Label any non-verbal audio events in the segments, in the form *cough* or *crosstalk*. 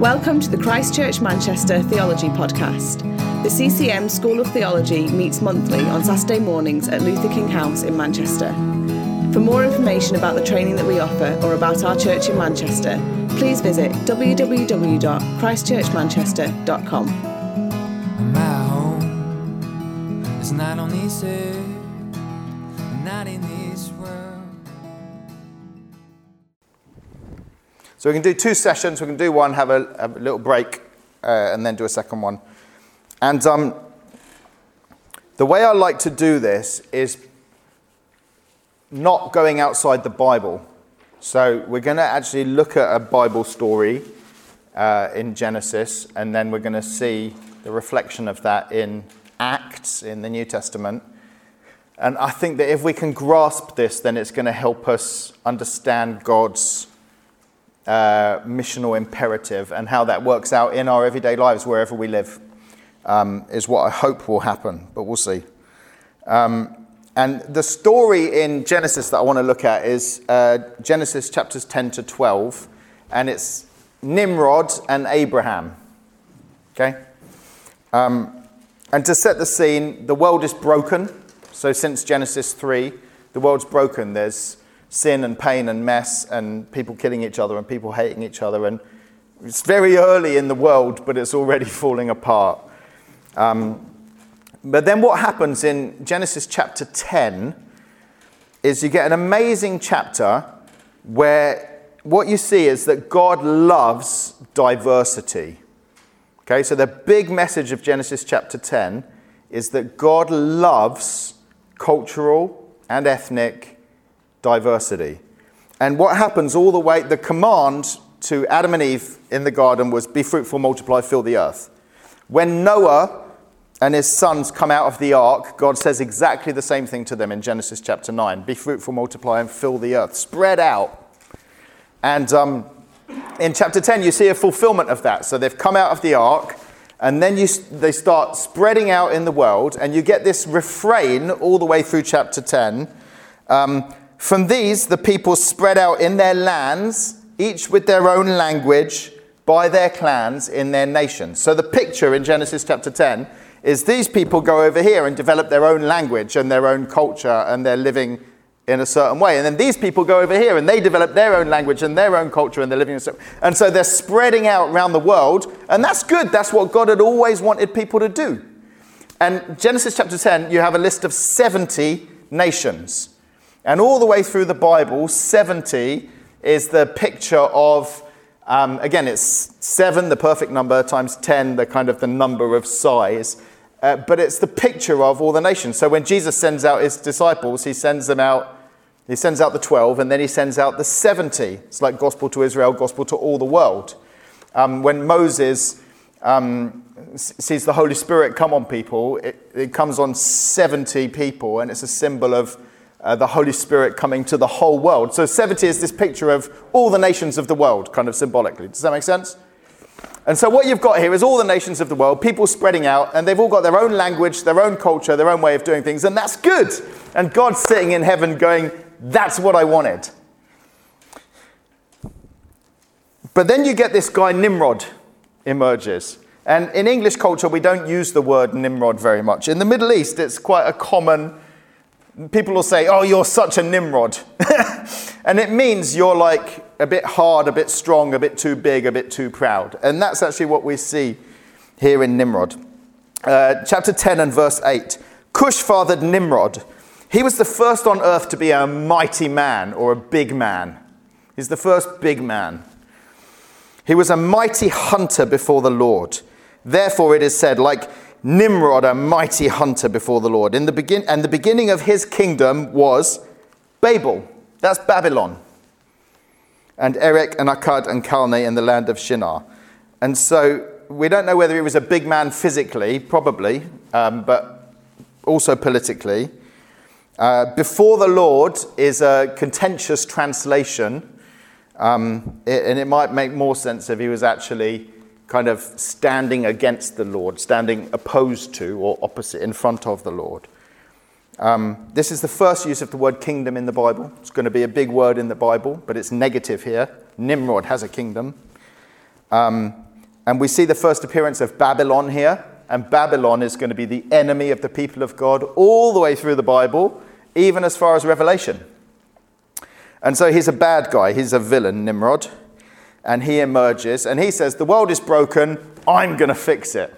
Welcome to the Christchurch Manchester Theology Podcast. The CCM School of Theology meets monthly on Saturday mornings at Luther King House in Manchester. For more information about the training that we offer or about our church in Manchester, please visit www.christchurchmanchester.com. My home is not on this earth, not in So we can do two sessions. We can do one, have a, a little break, uh, and then do a second one. And um, the way I like to do this is not going outside the Bible. So we're going to actually look at a Bible story uh, in Genesis, and then we're going to see the reflection of that in Acts in the New Testament. And I think that if we can grasp this, then it's going to help us understand God's uh, missional imperative and how that works out in our everyday lives wherever we live um, is what I hope will happen, but we'll see. Um, and the story in Genesis that I want to look at is uh, Genesis chapters 10 to 12, and it's Nimrod and Abraham. Okay? Um, and to set the scene, the world is broken. So since Genesis 3, the world's broken. There's sin and pain and mess and people killing each other and people hating each other. And it's very early in the world, but it's already *laughs* falling apart. Um, but then what happens in Genesis chapter 10 is you get an amazing chapter where what you see is that God loves diversity. Okay, so the big message of Genesis chapter 10 is that God loves cultural and ethnic diversity. And what happens all the way, the command to Adam and Eve in the garden was be fruitful, multiply, fill the earth. When Noah and his sons come out of the ark, God says exactly the same thing to them in Genesis chapter 9 be fruitful, multiply, and fill the earth. Spread out. And um, in chapter 10, you see a fulfillment of that. So they've come out of the ark, and then you, they start spreading out in the world, and you get this refrain all the way through chapter 10. Um, From these, the people spread out in their lands, each with their own language, by their clans in their nations. So the picture in Genesis chapter 10 is these people go over here and develop their own language and their own culture, and they're living in a certain way. And then these people go over here and they develop their own language and their own culture and they're living in a certain And so they're spreading out around the world, and that's good. That's what God had always wanted people to do. And Genesis chapter 10, you have a list of 70 nations. And all the way through the Bible, 70 is the picture of, um, again, it's seven, the perfect number, times 10, the kind of the number of size. Uh, but it's the picture of all the nations. So when Jesus sends out his disciples, he sends them out, he sends out the 12, and then he sends out the 70. It's like gospel to Israel, gospel to all the world. Um, when Moses um, sees the Holy Spirit come on people, it, it, comes on 70 people, and it's a symbol of uh, the Holy Spirit coming to the whole world. So 70 is this picture of all the nations of the world, kind of symbolically. Does that make sense? And so, what you've got here is all the nations of the world, people spreading out, and they've all got their own language, their own culture, their own way of doing things, and that's good. And God's sitting in heaven going, That's what I wanted. But then you get this guy, Nimrod, emerges. And in English culture, we don't use the word Nimrod very much. In the Middle East, it's quite a common. People will say, Oh, you're such a Nimrod. *laughs* and it means you're like a bit hard, a bit strong, a bit too big, a bit too proud. And that's actually what we see here in Nimrod. Uh, chapter 10 and verse 8 Cush fathered Nimrod. He was the first on earth to be a mighty man or a big man. He's the first big man. He was a mighty hunter before the Lord. Therefore, it is said, like Nimrod, a mighty hunter before the Lord. In the begin- and the beginning of his kingdom was Babel. That's Babylon and Erech and Akkad and Calneh in the land of Shinar. And so we don't know whether he was a big man physically, probably, um, but also politically. Uh, before the Lord is a contentious translation, um, it, and it might make more sense if he was actually kind of standing against the Lord, standing opposed to or opposite in front of the Lord. Um, this is the first use of the word kingdom in the Bible. It's going to be a big word in the Bible, but it's negative here. Nimrod has a kingdom. Um, and we see the first appearance of Babylon here. And Babylon is going to be the enemy of the people of God all the way through the Bible, even as far as Revelation. And so he's a bad guy, he's a villain, Nimrod. And he emerges and he says, The world is broken, I'm going to fix it.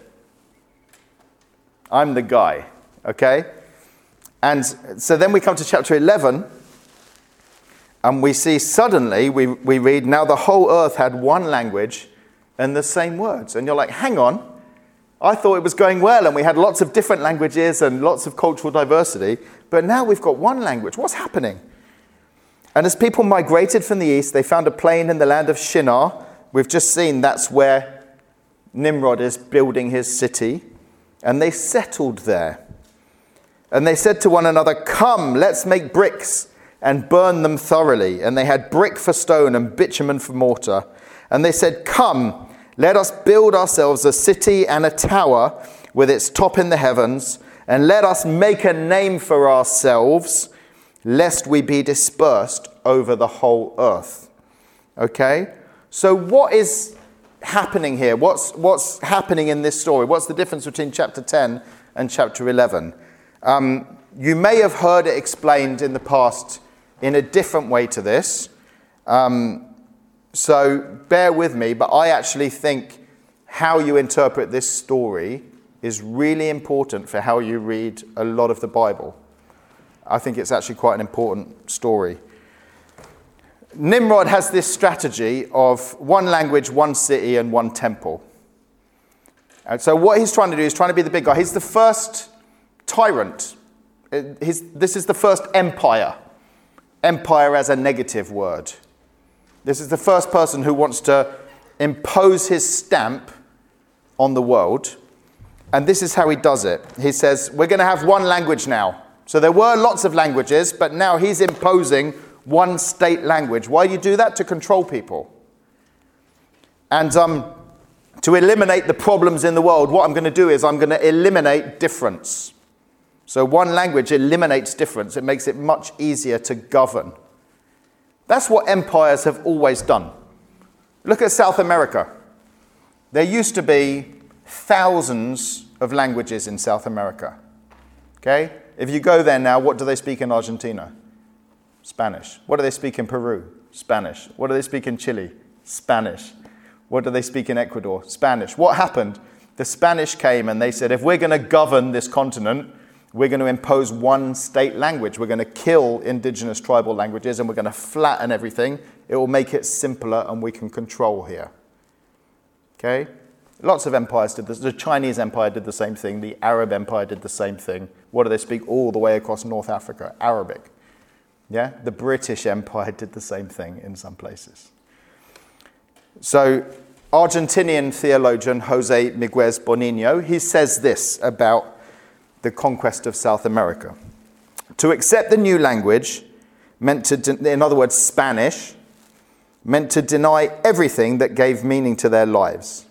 I'm the guy, okay? And so then we come to chapter 11, and we see suddenly, we, we read, Now the whole earth had one language and the same words. And you're like, Hang on, I thought it was going well, and we had lots of different languages and lots of cultural diversity, but now we've got one language. What's happening? And as people migrated from the east, they found a plain in the land of Shinar. We've just seen that's where Nimrod is building his city. And they settled there. And they said to one another, Come, let's make bricks and burn them thoroughly. And they had brick for stone and bitumen for mortar. And they said, Come, let us build ourselves a city and a tower with its top in the heavens, and let us make a name for ourselves, lest we be dispersed over the whole earth. Okay? So, what is happening here? What's, what's happening in this story? What's the difference between chapter 10 and chapter 11? Um, you may have heard it explained in the past in a different way to this. Um, so bear with me, but I actually think how you interpret this story is really important for how you read a lot of the Bible. I think it's actually quite an important story. Nimrod has this strategy of one language, one city, and one temple. And so, what he's trying to do is trying to be the big guy. He's the first tyrant. Uh, he's, this is the first empire. Empire as a negative word. This is the first person who wants to impose his stamp on the world. And this is how he does it. He says, We're going to have one language now. So there were lots of languages, but now he's imposing one state language. Why do you do that? To control people. And um, to eliminate the problems in the world, what I'm going to do is I'm going to eliminate difference. So one language eliminates difference, it makes it much easier to govern. That's what empires have always done. Look at South America. There used to be thousands of languages in South America. Okay? If you go there now, what do they speak in Argentina? Spanish. What do they speak in Peru? Spanish. What do they speak in Chile? Spanish. What do they speak in Ecuador? Spanish. What happened? The Spanish came and they said, if we're going to govern this continent, we're going to impose one state language. We're going to kill indigenous tribal languages and we're going to flatten everything. It will make it simpler and we can control here. Okay? Lots of empires did this. The Chinese Empire did the same thing. The Arab Empire did the same thing. What do they speak all the way across North Africa? Arabic. Yeah? The British Empire did the same thing in some places. So, Argentinian theologian Jose Miguez Bonino, he says this about the conquest of South America. To accept the new language meant to, de- in other words, Spanish, meant to deny everything that gave meaning to their lives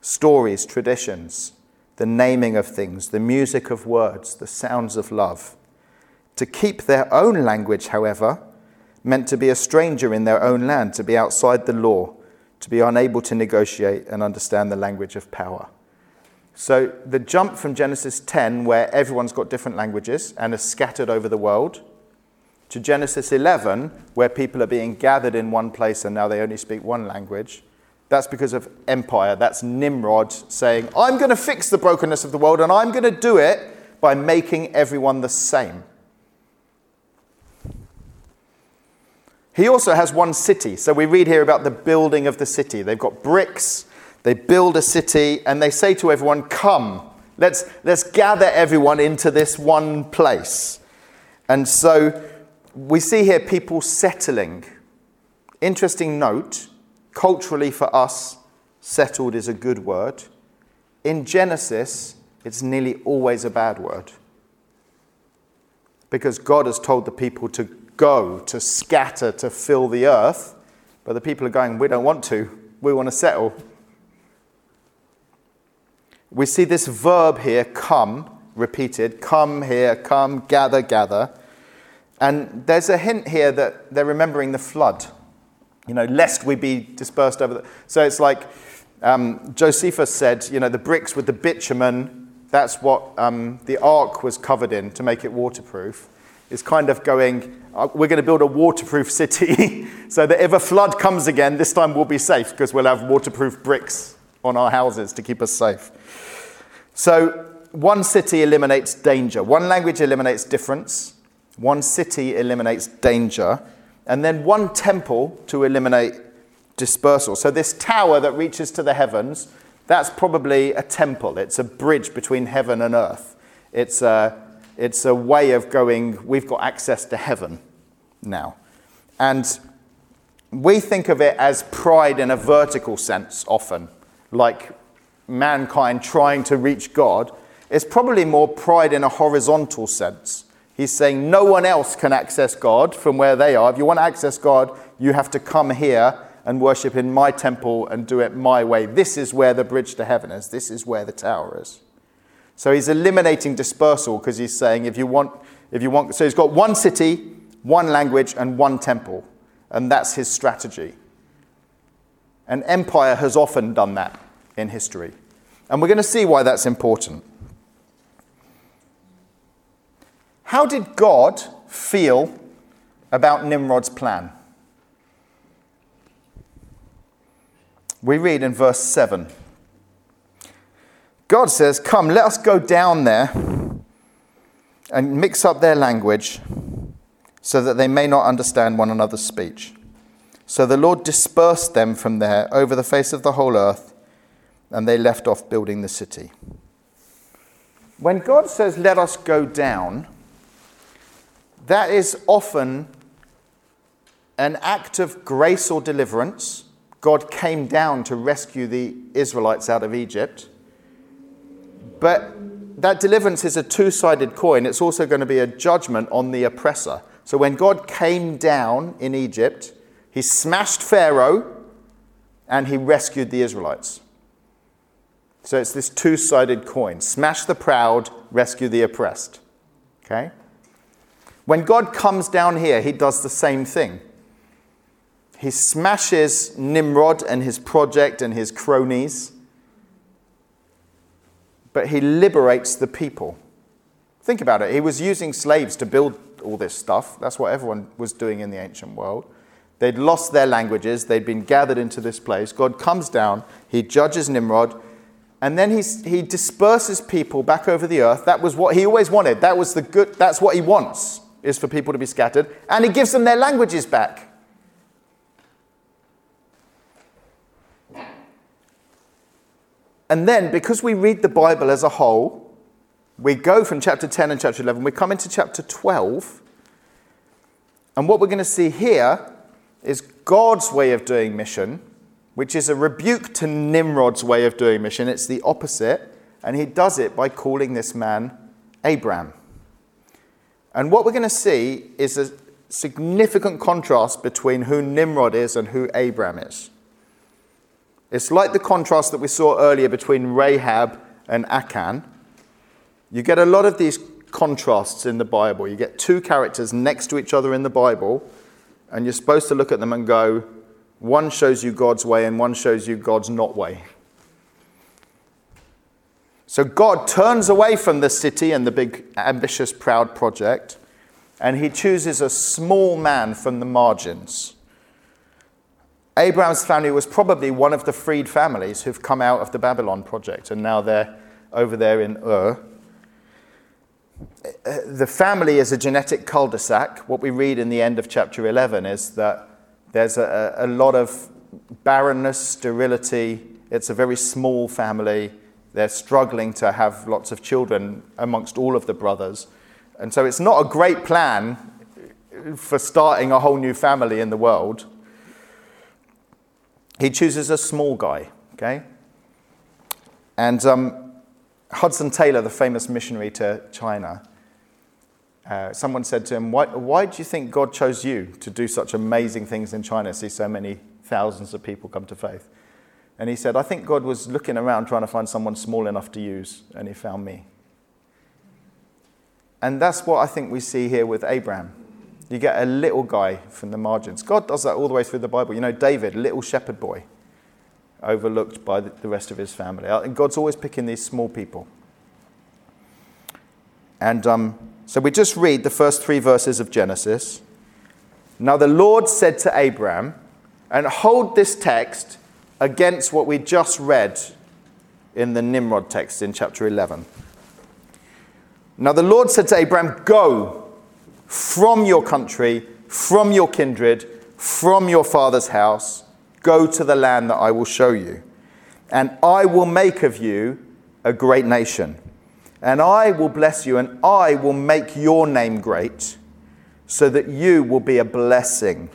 stories, traditions, the naming of things, the music of words, the sounds of love. To keep their own language, however, meant to be a stranger in their own land, to be outside the law, to be unable to negotiate and understand the language of power. So the jump from Genesis 10, where everyone's got different languages and are scattered over the world, to Genesis 11, where people are being gathered in one place and now they only speak one language, that's because of empire. That's Nimrod saying, I'm going to fix the brokenness of the world and I'm going to do it by making everyone the same. He also has one city. So we read here about the building of the city. They've got bricks they build a city and they say to everyone, Come, let's, let's gather everyone into this one place. And so we see here people settling. Interesting note culturally for us, settled is a good word. In Genesis, it's nearly always a bad word. Because God has told the people to go, to scatter, to fill the earth. But the people are going, We don't want to, we want to settle we see this verb here, come, repeated. Come here, come, gather, gather. And there's a hint here that they're remembering the flood, you know, lest we be dispersed over the. So it's like Um, Josephus said, you know, the bricks with the bitumen, that's what um, the ark was covered in to make it waterproof. It's kind of going, uh, we're going to build a waterproof city *laughs* so that if a flood comes again, this time we'll be safe because we'll have waterproof bricks on our houses to keep us safe. So, one city eliminates danger, one language eliminates difference, one city eliminates danger, and then one temple to eliminate dispersal. So, this tower that reaches to the heavens, that's probably a temple. It's a bridge between heaven and earth. It's a, it's a way of going, we've got access to heaven now. And we think of it as pride in a vertical sense often, like mankind trying to reach God. It's probably more pride in a horizontal sense. He's saying no one else can access God from where they are. If you want to access God, you have to come here and worship in my temple and do it my way. This is where the bridge to heaven is. This is where the tower is. So he's eliminating dispersal because he's saying if you want, if you want, so he's got one city, one language, and one temple. And that's his strategy. An empire has often done that in history. And we're going to see why that's important. How did God feel about Nimrod's plan? We read in verse 7. God says, Come, let us go down there and mix up their language so that they may not understand one another's speech. So the Lord dispersed them from there over the face of the whole earth, and they left off building the city. When God says, Let us go down, that is often an act of grace or deliverance God came down to rescue the Israelites out of Egypt. But that deliverance is a two sided coin. It's also going to be a judgment on the oppressor. So when God came down in Egypt, he smashed Pharaoh and he rescued the Israelites. So it's this two sided coin smash the proud, rescue the oppressed. Okay? When God comes down here, he does the same thing. He smashes Nimrod and his project and his cronies, but he liberates the people. Think about it. He was using slaves to build all this stuff. That's what everyone was doing in the ancient world. They'd lost their languages, they'd been gathered into this place. God comes down, he judges Nimrod, and then he's, he disperses people back over the earth. That was what he always wanted. That was the good, that's what he wants, is for people to be scattered. And he gives them their languages back. And then, because we read the Bible as a whole, we go from chapter 10 and chapter 11, we come into chapter 12. And what we're going to see here is God's way of doing mission, which is a rebuke to Nimrod's way of doing mission. It's the opposite. And he does it by calling this man Abram. And what we're going to see is a significant contrast between who Nimrod is and who Abram is. It's like the contrast that we saw earlier between Rahab and Achan. You get a lot of these contrasts in the Bible. You get two characters next to each other in the Bible, and you're supposed to look at them and go, one shows you God's way and one shows you God's not way. So God turns away from the city and the big, ambitious, proud project, and he chooses a small man from the margins Abraham's family was probably one of the freed families who've come out of the Babylon project and now they're over there in Ur. The family is a genetic cul de sac. What we read in the end of chapter 11 is that there's a, a lot of barrenness, sterility. It's a very small family. They're struggling to have lots of children amongst all of the brothers. And so it's not a great plan for starting a whole new family in the world he chooses a small guy, okay? And um, Hudson Taylor, the famous missionary to China, uh, someone said to him, why, why do you think God chose you to do such amazing things in China, see so many thousands of people come to faith? And he said, I think God was looking around trying to find someone small enough to use, and he found me. And that's what I think we see here with Abraham. You get a little guy from the margins. God does that all the way through the Bible. You know, David, little shepherd boy. overlooked by the rest of his family. And God's always picking these small people. And um, so we just read the first three verses of Genesis. Now the Lord said to Abraham, and hold this text against what we just read in the Nimrod text in chapter 11. Now the Lord said to Abraham, Go from your country, from your kindred, from your father's house, go to the land that I will show you, and I will make of you a great nation. And I will bless you, and I will make your name great, so that you will be a blessing.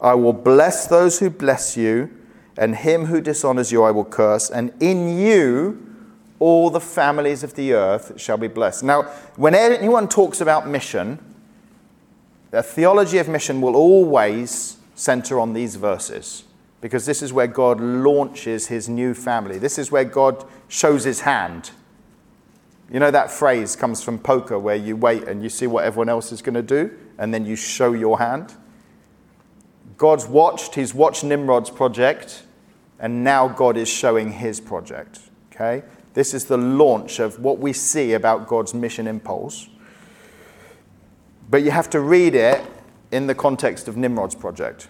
I will bless those who bless you, and him who dishonors you I will curse, and in you all the families of the earth shall be blessed. Now, when anyone talks about mission, the theology of mission will always center on these verses because this is where God launches his new family. This is where God shows his hand. You know, that phrase comes from poker where you wait and you see what everyone else is going to do and then you show your hand. God's watched, he's watched Nimrod's project, and now God is showing his project. Okay? This is the launch of what we see about God's mission impulse. But you have to read it in the context of Nimrod's project.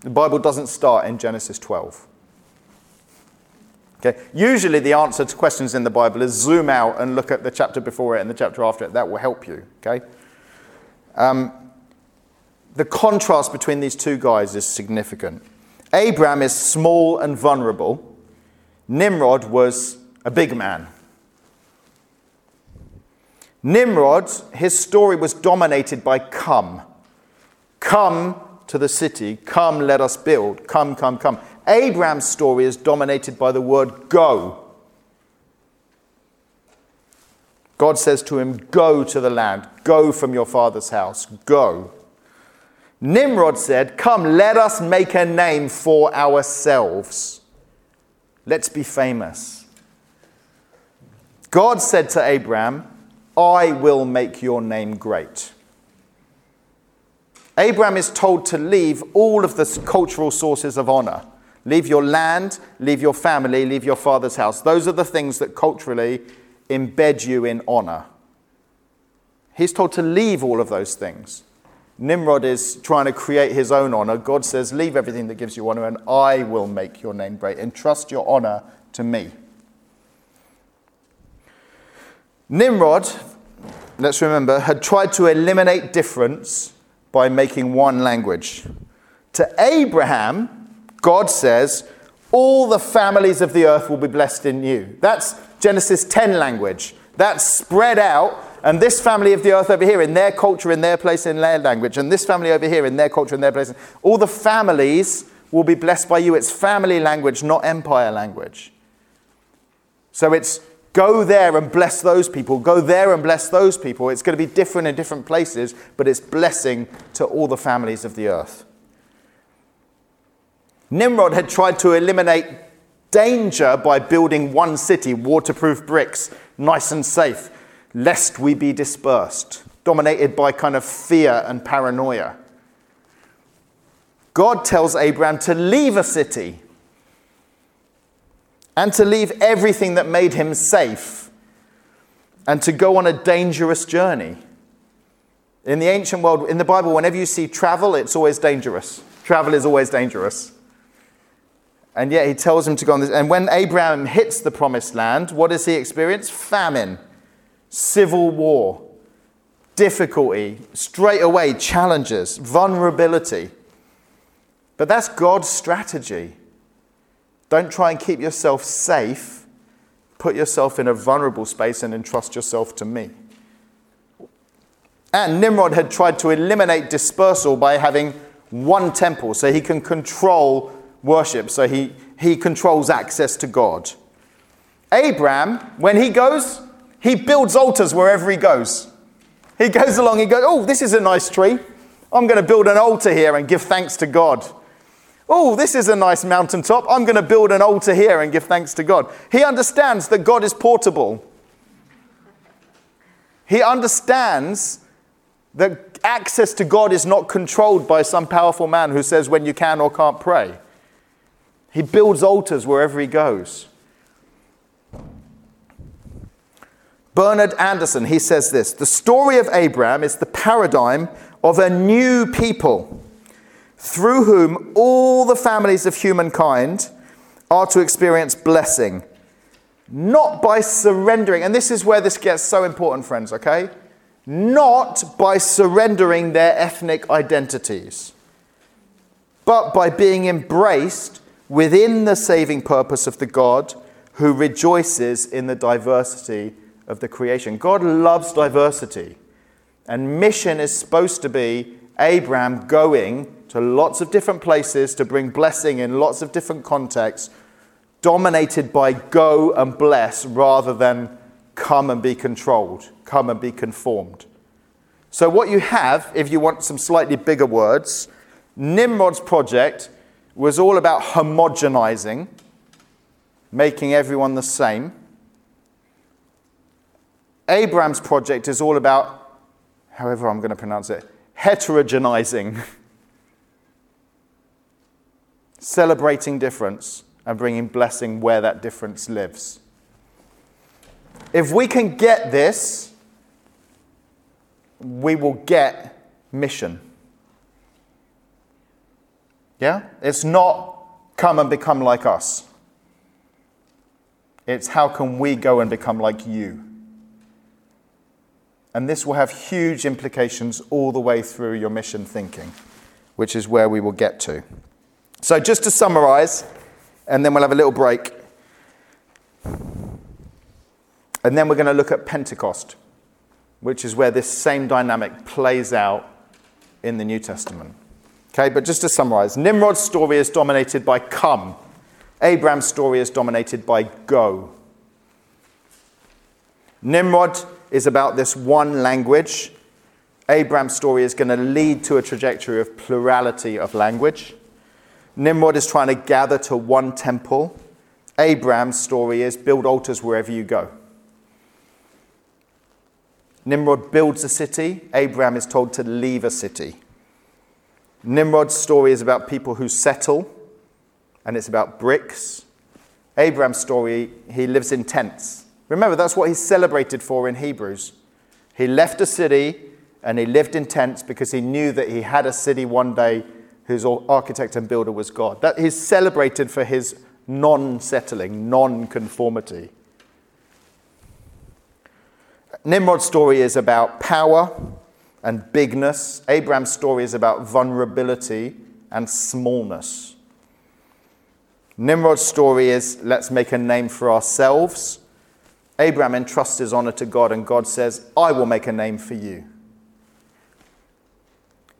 The Bible doesn't start in Genesis 12. Okay? Usually, the answer to questions in the Bible is zoom out and look at the chapter before it and the chapter after it. That will help you. Okay? Um, the contrast between these two guys is significant. Abraham is small and vulnerable. Nimrod was a big man. Nimrod, his story was dominated by come. Come to the city. Come, let us build. Come, come, come. Abraham's story is dominated by the word go. God says to him, Go to the land. Go from your father's house. Go. Nimrod said, Come, let us make a name for ourselves. Let's be famous. God said to Abraham, I will make your name great. Abraham is told to leave all of the cultural sources of honor. Leave your land, leave your family, leave your father's house. Those are the things that culturally embed you in honor. He's told to leave all of those things. Nimrod is trying to create his own honor. God says, Leave everything that gives you honor, and I will make your name great. Entrust your honor to me. Nimrod, let's remember, had tried to eliminate difference by making one language. To Abraham, God says, All the families of the earth will be blessed in you. That's Genesis 10 language. That's spread out, and this family of the earth over here in their culture, in their place, in their language, and this family over here in their culture, in their place. All the families will be blessed by you. It's family language, not empire language. So it's Go there and bless those people. Go there and bless those people. It's going to be different in different places, but it's blessing to all the families of the earth. Nimrod had tried to eliminate danger by building one city, waterproof bricks, nice and safe, lest we be dispersed, dominated by kind of fear and paranoia. God tells Abraham to leave a city and to leave everything that made him safe and to go on a dangerous journey. In the ancient world, in the Bible, whenever you see travel, it's always dangerous. Travel is always dangerous. And yet he tells him to go on this. And when Abraham hits the promised land, what does he experience? Famine, civil war, difficulty, straight away challenges, vulnerability. But that's God's strategy. Don't try and keep yourself safe. Put yourself in a vulnerable space and entrust yourself to me. And Nimrod had tried to eliminate dispersal by having one temple so he can control worship, so he, he controls access to God. Abraham, when he goes, he builds altars wherever he goes. He goes along, he goes, Oh, this is a nice tree. I'm going to build an altar here and give thanks to God. Oh, this is a nice mountaintop. I'm going to build an altar here and give thanks to God. He understands that God is portable. He understands that access to God is not controlled by some powerful man who says when you can or can't pray. He builds altars wherever he goes. Bernhard Anderson, he says this The story of Abraham is the paradigm of a new people through whom all the families of humankind are to experience blessing, not by surrendering. And this is where this gets so important, friends, okay? Not by surrendering their ethnic identities, but by being embraced within the saving purpose of the God who rejoices in the diversity of the creation. God loves diversity. And mission is supposed to be Abraham going to lots of different places to bring blessing in lots of different contexts, dominated by go and bless rather than come and be controlled, come and be conformed. So, what you have, if you want some slightly bigger words, Nimrod's project was all about homogenizing, making everyone the same. Abraham's project is all about, however I'm going to pronounce it, heterogenizing, *laughs* celebrating difference and bringing blessing where that difference lives. If we can get this, we will get mission. Yeah? It's not come and become like us. It's how can we go and become like you? And this will have huge implications all the way through your mission thinking, which is where we will get to. So, just to summarize, and then we'll have a little break. And then we're going to look at Pentecost, which is where this same dynamic plays out in the New Testament. Okay, but just to summarize Nimrod's story is dominated by come, Abraham's story is dominated by go. Nimrod is about this one language. Abraham's story is going to lead to a trajectory of plurality of language. Nimrod is trying to gather to one temple. Abraham's story is build altars wherever you go. Nimrod builds a city. Abraham is told to leave a city. Nimrod's story is about people who settle, and it's about bricks. Abraham's story, he lives in tents. Remember, that's what he's celebrated for in Hebrews. He left a city and he lived in tents because he knew that he had a city one day whose architect and builder was God. That he's celebrated for his non settling, non conformity. Nimrod's story is about power and bigness. Abraham's story is about vulnerability and smallness. Nimrod's story is let's make a name for ourselves. Abraham entrusts his honor to God, and God says, I will make a name for you.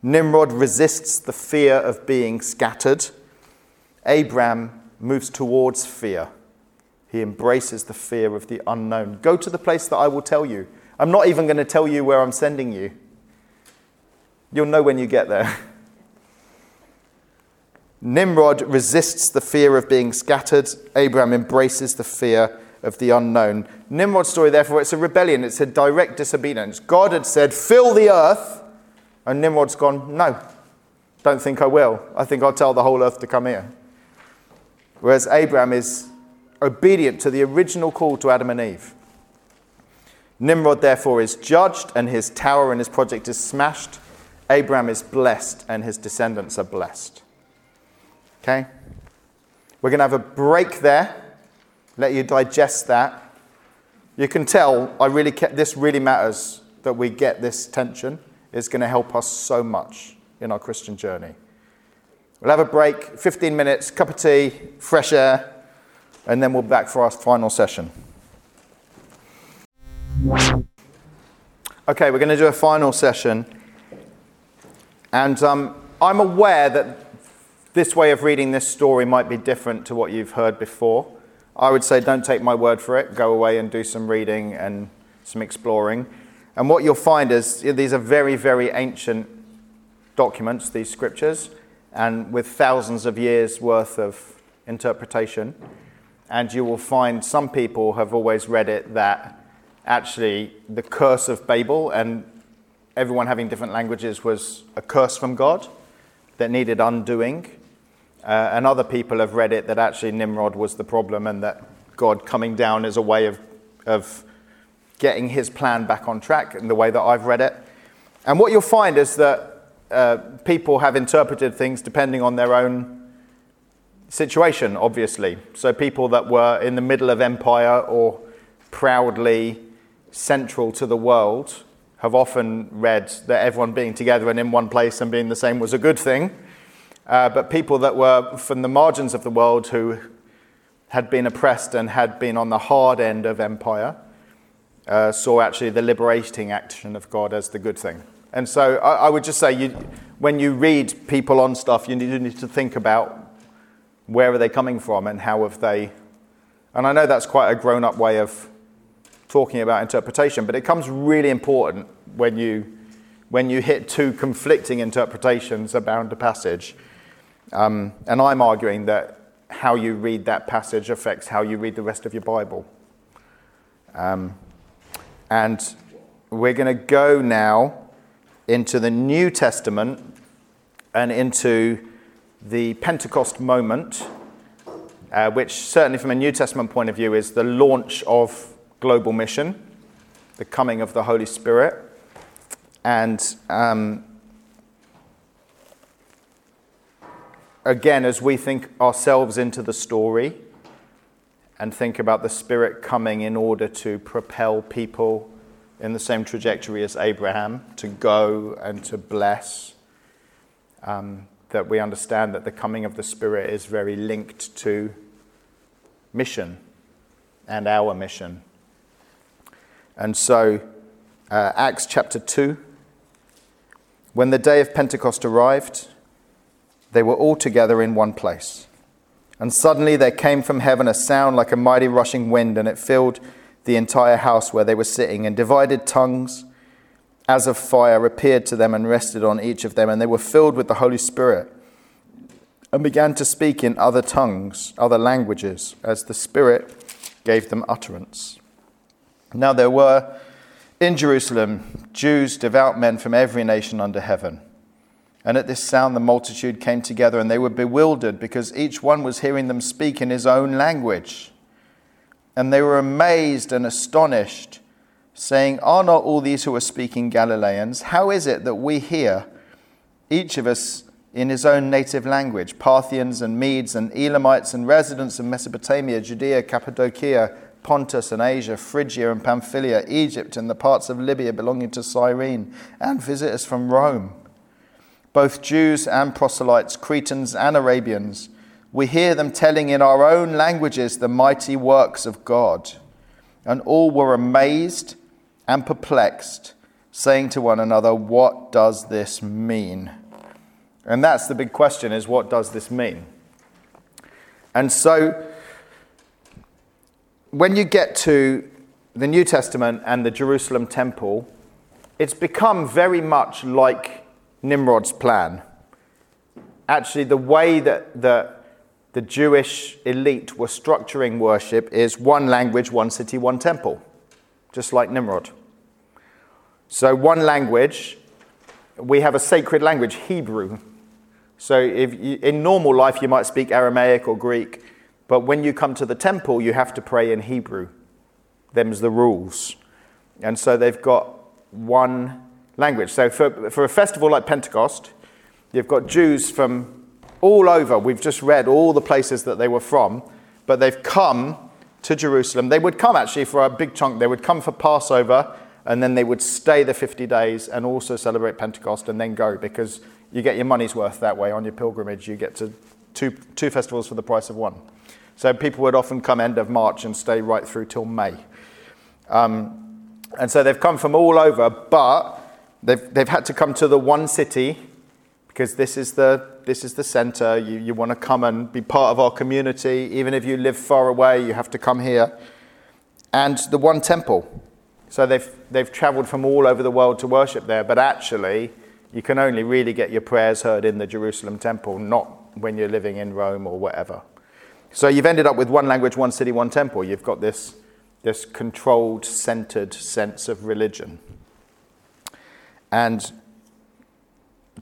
Nimrod resists the fear of being scattered. Abraham moves towards fear. He embraces the fear of the unknown. Go to the place that I will tell you. I'm not even going to tell you where I'm sending you. You'll know when you get there. *laughs* Nimrod resists the fear of being scattered. Abraham embraces the fear of the unknown. Nimrod's story, therefore, it's a rebellion, it's a direct disobedience. God had said, Fill the earth, and Nimrod's gone, No, don't think I will. I think I'll tell the whole earth to come here. Whereas Abraham is obedient to the original call to Adam and Eve. Nimrod, therefore, is judged, and his tower and his project is smashed. Abraham is blessed, and his descendants are blessed. Okay? We're going to have a break there let you digest that. You can tell I really kept this really matters that we get this tension. It's going to help us so much in our Christian journey. We'll have a break, 15 minutes, cup of tea, fresh air, and then we'll be back for our final session. Okay, we're going to do a final session. And um, I'm aware that this way of reading this story might be different to what you've heard before. I would say don't take my word for it. Go away and do some reading and some exploring. And what you'll find is these are very, very ancient documents, these scriptures, and with thousands of years worth of interpretation. And you will find some people have always read it that actually the curse of Babel and everyone having different languages was a curse from God that needed undoing. Uh, and other people have read it that actually Nimrod was the problem and that God coming down is a way of, of getting his plan back on track in the way that I've read it. And what you'll find is that uh, people have interpreted things depending on their own situation, obviously. So people that were in the middle of empire or proudly central to the world have often read that everyone being together and in one place and being the same was a good thing. Uh, but people that were from the margins of the world who had been oppressed and had been on the hard end of empire uh, saw actually the liberating action of God as the good thing. And so I, I would just say, you, when you read people on stuff, you need, you need to think about where are they coming from and how have they. And I know that's quite a grown up way of talking about interpretation, but it comes really important when you, when you hit two conflicting interpretations about a passage. Um, and I'm arguing that how you read that passage affects how you read the rest of your Bible. Um, and we're going to go now into the New Testament and into the Pentecost moment, uh, which certainly from a New Testament point of view is the launch of global mission, the coming of the Holy Spirit. And um, again, as we think ourselves into the story and think about the Spirit coming in order to propel people in the same trajectory as Abraham to go and to bless, um, that we understand that the coming of the Spirit is very linked to mission and our mission. And so, uh, Acts chapter 2, when the day of Pentecost arrived, they were all together in one place. And suddenly there came from heaven a sound like a mighty rushing wind, and it filled the entire house where they were sitting, and divided tongues as of fire appeared to them and rested on each of them, and they were filled with the Holy Spirit and began to speak in other tongues, other languages, as the Spirit gave them utterance. Now there were in Jerusalem Jews, devout men from every nation under heaven. And at this sound, the multitude came together, and they were bewildered because each one was hearing them speak in his own language. And they were amazed and astonished, saying, Are not all these who are speaking Galileans? How is it that we hear, each of us in his own native language, Parthians and Medes and Elamites and residents of Mesopotamia, Judea, Cappadocia, Pontus and Asia, Phrygia and Pamphylia, Egypt, and the parts of Libya belonging to Cyrene, and visitors from Rome, both Jews and proselytes, Cretans and Arabians. We hear them telling in our own languages the mighty works of God. And all were amazed and perplexed, saying to one another, What does this mean? And that's the big question is what does this mean? And so when you get to the New Testament and the Jerusalem temple, it's become very much like Nimrod's plan. Actually, the way that the, the Jewish elite were structuring worship is one language, one city, one temple, just like Nimrod. So, one language, we have a sacred language, Hebrew. So, if you, in normal life, you might speak Aramaic or Greek but when you come to the temple, you have to pray in Hebrew. Them's the rules. And so they've got one language. So for, for a festival like Pentecost, you've got Jews from all over. We've just read all the places that they were from, but they've come to Jerusalem. They would come actually for a big chunk. They would come for Passover, and then they would stay the 50 days and also celebrate Pentecost and then go because you get your money's worth that way on your pilgrimage. You get to two, two festivals for the price of one. So people would often come end of March and stay right through till May. Um, and so they've come from all over, but they've, they've had to come to the one city because this is the, this is the center. You, you want to come and be part of our community. Even if you live far away, you have to come here. And the one temple. So they've, they've traveled from all over the world to worship there, but actually, you can only really get your prayers heard in the Jerusalem temple, not when you're living in Rome or whatever. So you've ended up with one language, one city, one temple. You've got this, this controlled, centered sense of religion. And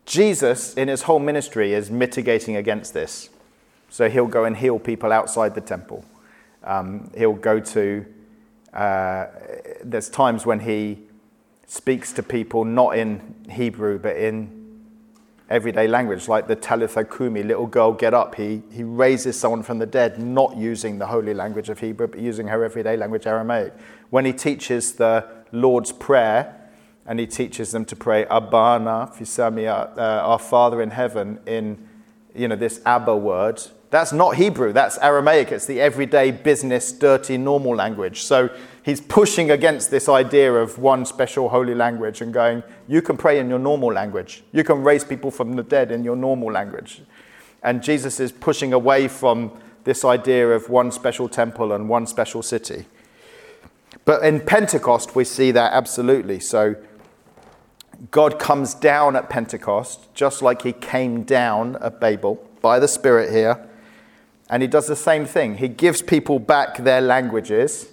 Jesus, in his whole ministry, is mitigating against this. So he'll go and heal people outside the temple. Um, he'll go to, uh, there's times when he speaks to people not in Hebrew but in everyday language, like the Talitha Kumi, little girl, get up. He, he raises someone from the dead, not using the holy language of Hebrew, but using her everyday language, Aramaic. When he teaches the Lord's Prayer, and he teaches them to pray Abana Fisamia, uh, our Father in heaven, in you know this Abba word. That's not Hebrew. That's Aramaic. It's the everyday business, dirty, normal language. So he's pushing against this idea of one special holy language and going, you can pray in your normal language. You can raise people from the dead in your normal language. And Jesus is pushing away from this idea of one special temple and one special city. But in Pentecost, we see that absolutely. So God comes down at Pentecost, just like he came down at Babel by the Spirit here. And he does the same thing. He gives people back their languages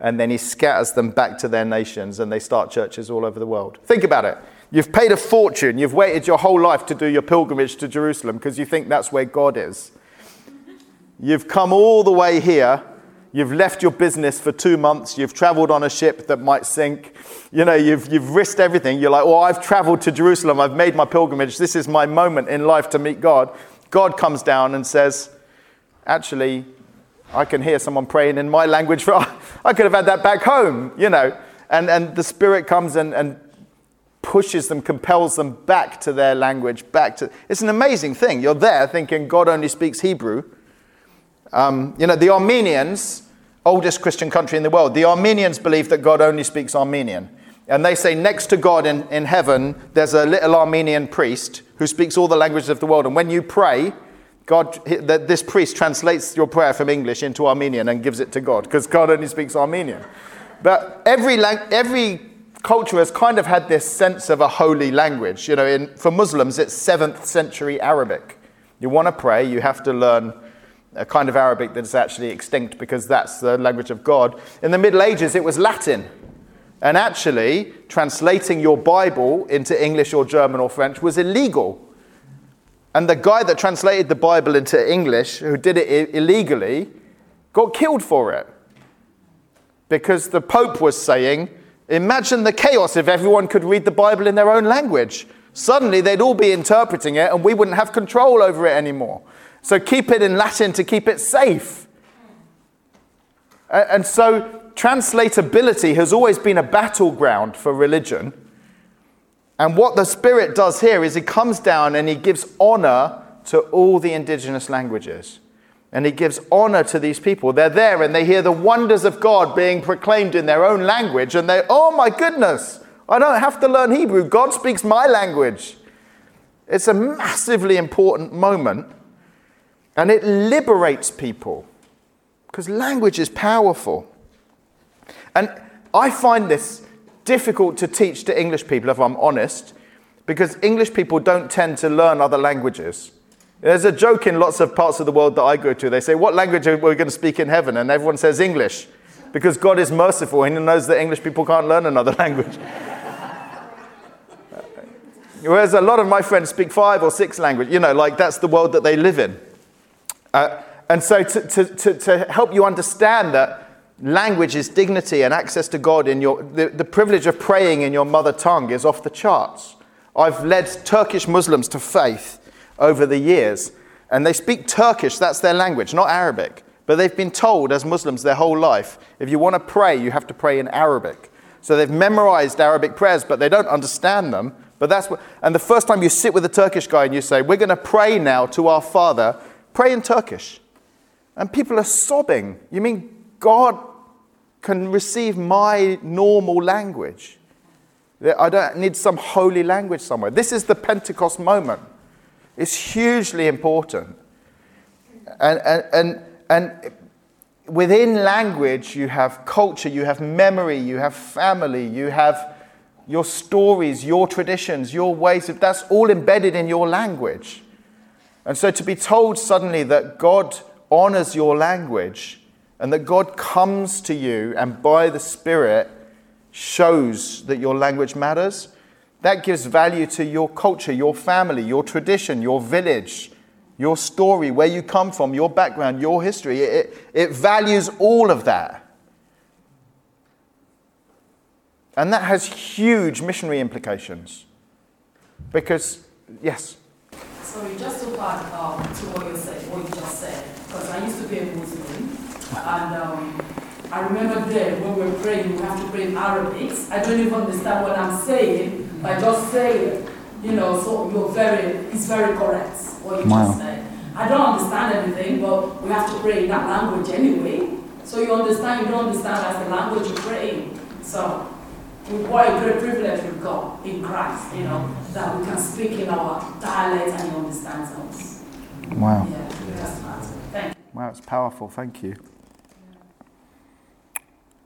and then he scatters them back to their nations and they start churches all over the world. Think about it. You've paid a fortune, you've waited your whole life to do your pilgrimage to Jerusalem because you think that's where God is. You've come all the way here, you've left your business for two months, you've traveled on a ship that might sink, you know, you've, you've risked everything. You're like, well, I've traveled to Jerusalem, I've made my pilgrimage, this is my moment in life to meet God. God comes down and says, actually, I can hear someone praying in my language. For, *laughs* I could have had that back home, you know. And, and the Spirit comes and, and pushes them, compels them back to their language, back to. It's an amazing thing. You're there thinking God only speaks Hebrew. Um, you know, the Armenians, oldest Christian country in the world, the Armenians believe that God only speaks Armenian. And they say next to God in, in heaven, there's a little Armenian priest who speaks all the languages of the world. And when you pray, God, this priest translates your prayer from English into Armenian and gives it to God because God only speaks Armenian. But every, every culture has kind of had this sense of a holy language. You know, in, for Muslims, it's 7th century Arabic. You want to pray, you have to learn a kind of Arabic that is actually extinct because that's the language of God. In the Middle Ages, it was Latin. And actually, translating your Bible into English or German or French was illegal and the guy that translated the Bible into English, who did it illegally, got killed for it. Because the Pope was saying, Imagine the chaos if everyone could read the Bible in their own language. Suddenly they'd all be interpreting it and we wouldn't have control over it anymore. So keep it in Latin to keep it safe. And so translatability has always been a battleground for religion. And what the Spirit does here is he comes down and he gives honor to all the indigenous languages. And he gives honor to these people. They're there and they hear the wonders of God being proclaimed in their own language. And they, oh my goodness, I don't have to learn Hebrew. God speaks my language. It's a massively important moment. And it liberates people because language is powerful. And I find this difficult to teach to English people, if I'm honest, because English people don't tend to learn other languages. There's a joke in lots of parts of the world that I go to. They say, What language are we going to speak in heaven? And everyone says English, because God is merciful and He knows that English people can't learn another *laughs* language. Whereas a lot of my friends speak five or six languages, you know, like that's the world that they live in. Uh, and so, to, to, to, to help you understand that language is dignity and access to God in your the, the privilege of praying in your mother tongue is off the charts. I've led Turkish Muslims to faith over the years, and they speak Turkish, that's their language, not Arabic. But they've been told as Muslims their whole life if you want to pray, you have to pray in Arabic. So they've memorized Arabic prayers, but they don't understand them. But that's what, and the first time you sit with a Turkish guy and you say, We're going to pray now to our Father, pray in Turkish. And people are sobbing. You mean God can receive my normal language. I don't need some holy language somewhere. This is the Pentecost moment. It's hugely important. And, and, and, and within language, you have culture, you have memory, you have family, you have your stories, your traditions, your ways that's all embedded in your language. And so to be told suddenly that God honors your language and that God comes to you and by the Spirit shows that your language matters, that gives value to your culture, your family, your tradition, your village, your story, where you come from, your background, your history. It, it values all of that. And that has huge missionary implications. Because, yes? Sorry, just to add um, to what you said, what you just said, because I used to be a Muslim, and um, I remember then when we were praying, we have to pray in Arabic. I don't even understand what I'm saying, but I just say it. You know, so you're very, it's very correct what you Wow. just said. I don't understand anything, but we have to pray in that language anyway. So you understand, you don't understand as the language you're praying. So what a great privilege we've got in Christ, you know, that we can speak in our dialect and he understands us. Wow. Yeah, that's. Thank you. Wow, it's powerful. Thank you.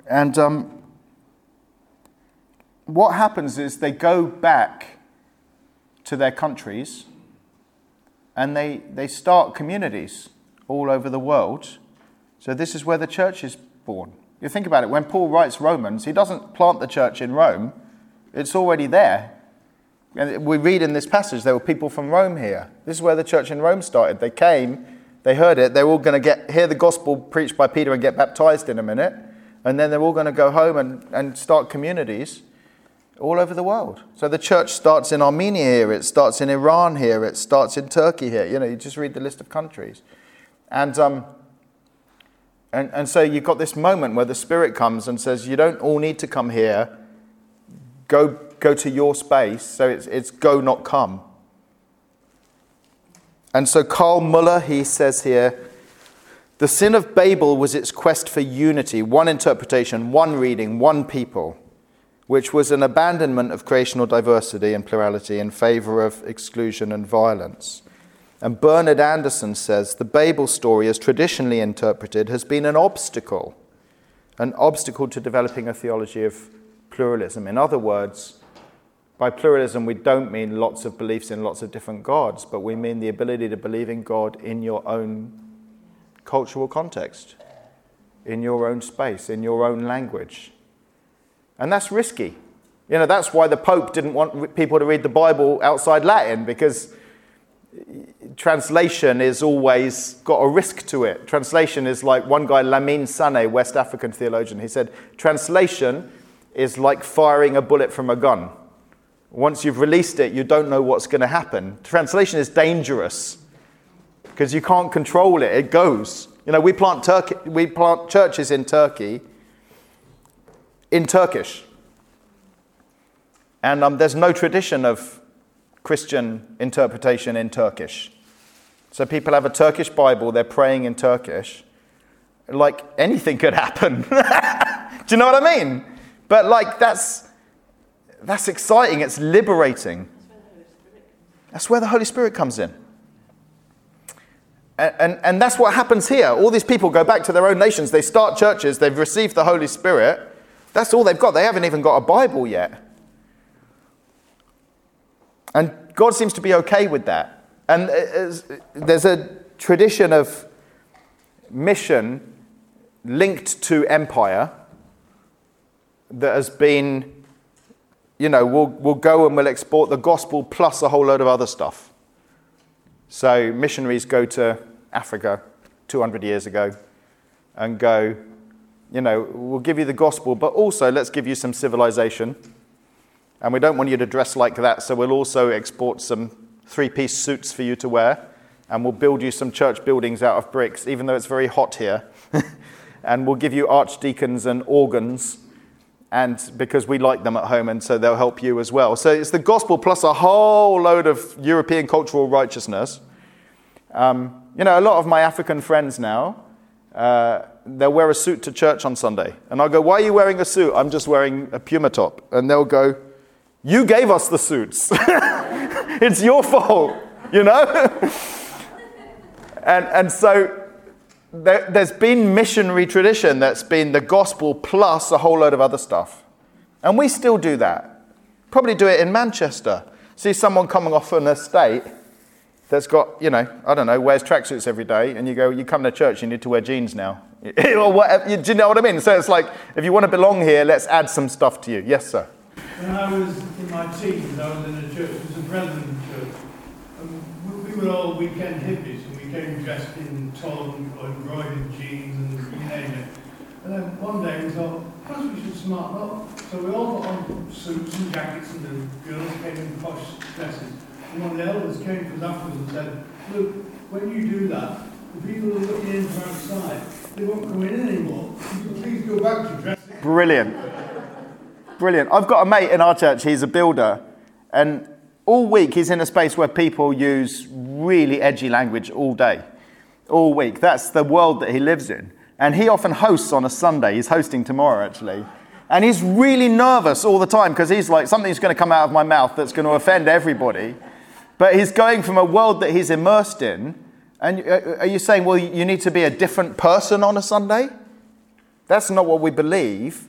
And um, what happens is they go back to their countries and they, they start communities all over the world. So, this is where the church is born. You think about it, when Paul writes Romans, he doesn't plant the church in Rome, it's already there. And we read in this passage there were people from Rome here. This is where the church in Rome started. They came, they heard it, they're all going to get hear the gospel preached by Peter and get baptized in a minute, and then they're all going to go home and, and start communities all over the world. So the church starts in Armenia here, it starts in Iran here, it starts in Turkey here. You know, you just read the list of countries. And um, and, and so you've got this moment where the Spirit comes and says, You don't all need to come here. Go, go to your space. So it's, it's go, not come. And so Carl Muller, he says here, the sin of Babel was its quest for unity, one interpretation, one reading, one people, which was an abandonment of creational diversity and plurality in favor of exclusion and violence. And Bernhard Anderson says the Babel story, as traditionally interpreted, has been an obstacle, an obstacle to developing a theology of pluralism. In other words, by pluralism, we don't mean lots of beliefs in lots of different gods, but we mean the ability to believe in God in your own cultural context, in your own space, in your own language. And that's risky. You know, that's why the Pope didn't want people to read the Bible outside Latin, because translation is always got a risk to it. Translation is like one guy, Lamin Sanneh, West African theologian, he said, translation is like firing a bullet from a gun. Once you've released it, you don't know what's going to happen. Translation is dangerous because you can't control it, it goes. You know, we plant, Turkey, we plant churches in Turkey in Turkish. And um, there's no tradition of Christian interpretation in Turkish. So people have a Turkish Bible, they're praying in Turkish. Like anything could happen. *laughs* Do you know what I mean? But like that's that's exciting, it's liberating. That's where the Holy Spirit comes in. And, and, and that's what happens here. All these people go back to their own nations, they start churches, they've received the Holy Spirit. That's all they've got. They haven't even got a Bible yet. And God seems to be okay with that. And uh, there's a tradition of mission linked to empire that has been, you know, we'll, we'll go and we'll export the gospel plus a whole load of other stuff. So missionaries go to Africa 200 years ago and go, you know, we'll give you the gospel, but also let's give you some civilization. And we don't want you to dress like that, so we'll also export some three piece suits for you to wear. And we'll build you some church buildings out of bricks, even though it's very hot here. *laughs* and we'll give you archdeacons and organs, and because we like them at home, and so they'll help you as well. So it's the gospel plus a whole load of European cultural righteousness. Um, you know, a lot of my African friends now, uh, they'll wear a suit to church on Sunday. And I'll go, Why are you wearing a suit? I'm just wearing a Puma top. And they'll go, You gave us the suits. *laughs* it's your fault, you know? and, and so there, has been missionary tradition that's been the gospel plus a whole load of other stuff. And we still do that. Probably do it in Manchester. See someone coming off an estate that's got, you know, I don't know, wears tracksuits every day, and you go, you come to church, you need to wear jeans now. *laughs* or whatever, do you know what I mean? So it's like, if you want to belong here, let's add some stuff to you. Yes, sir. When I was in my teens, I was in a church, it was a Brethren church. And we- we were all weekend hippies. And we came dressed in or embroidered jeans and you name it. And then one day we thought, perhaps we should smarten up. So we all put on suits and jackets and the girls came in posh dresses. And one of the elders came to us afterwards and said, look, when you do that, the people are looking in from outside, they won't come in anymore. So please go back to dressing. Brilliant. Brilliant. I've got a mate in our church, he's a builder, and all week he's in a space where people use really edgy language all day. All week. That's the world that he lives in. And he often hosts on a Sunday. He's hosting tomorrow, actually. And he's really nervous all the time because he's like, something's going to come out of my mouth that's going to offend everybody. But he's going from a world that he's immersed in. And uh, are you saying, well, you need to be a different person on a Sunday? That's not what we believe.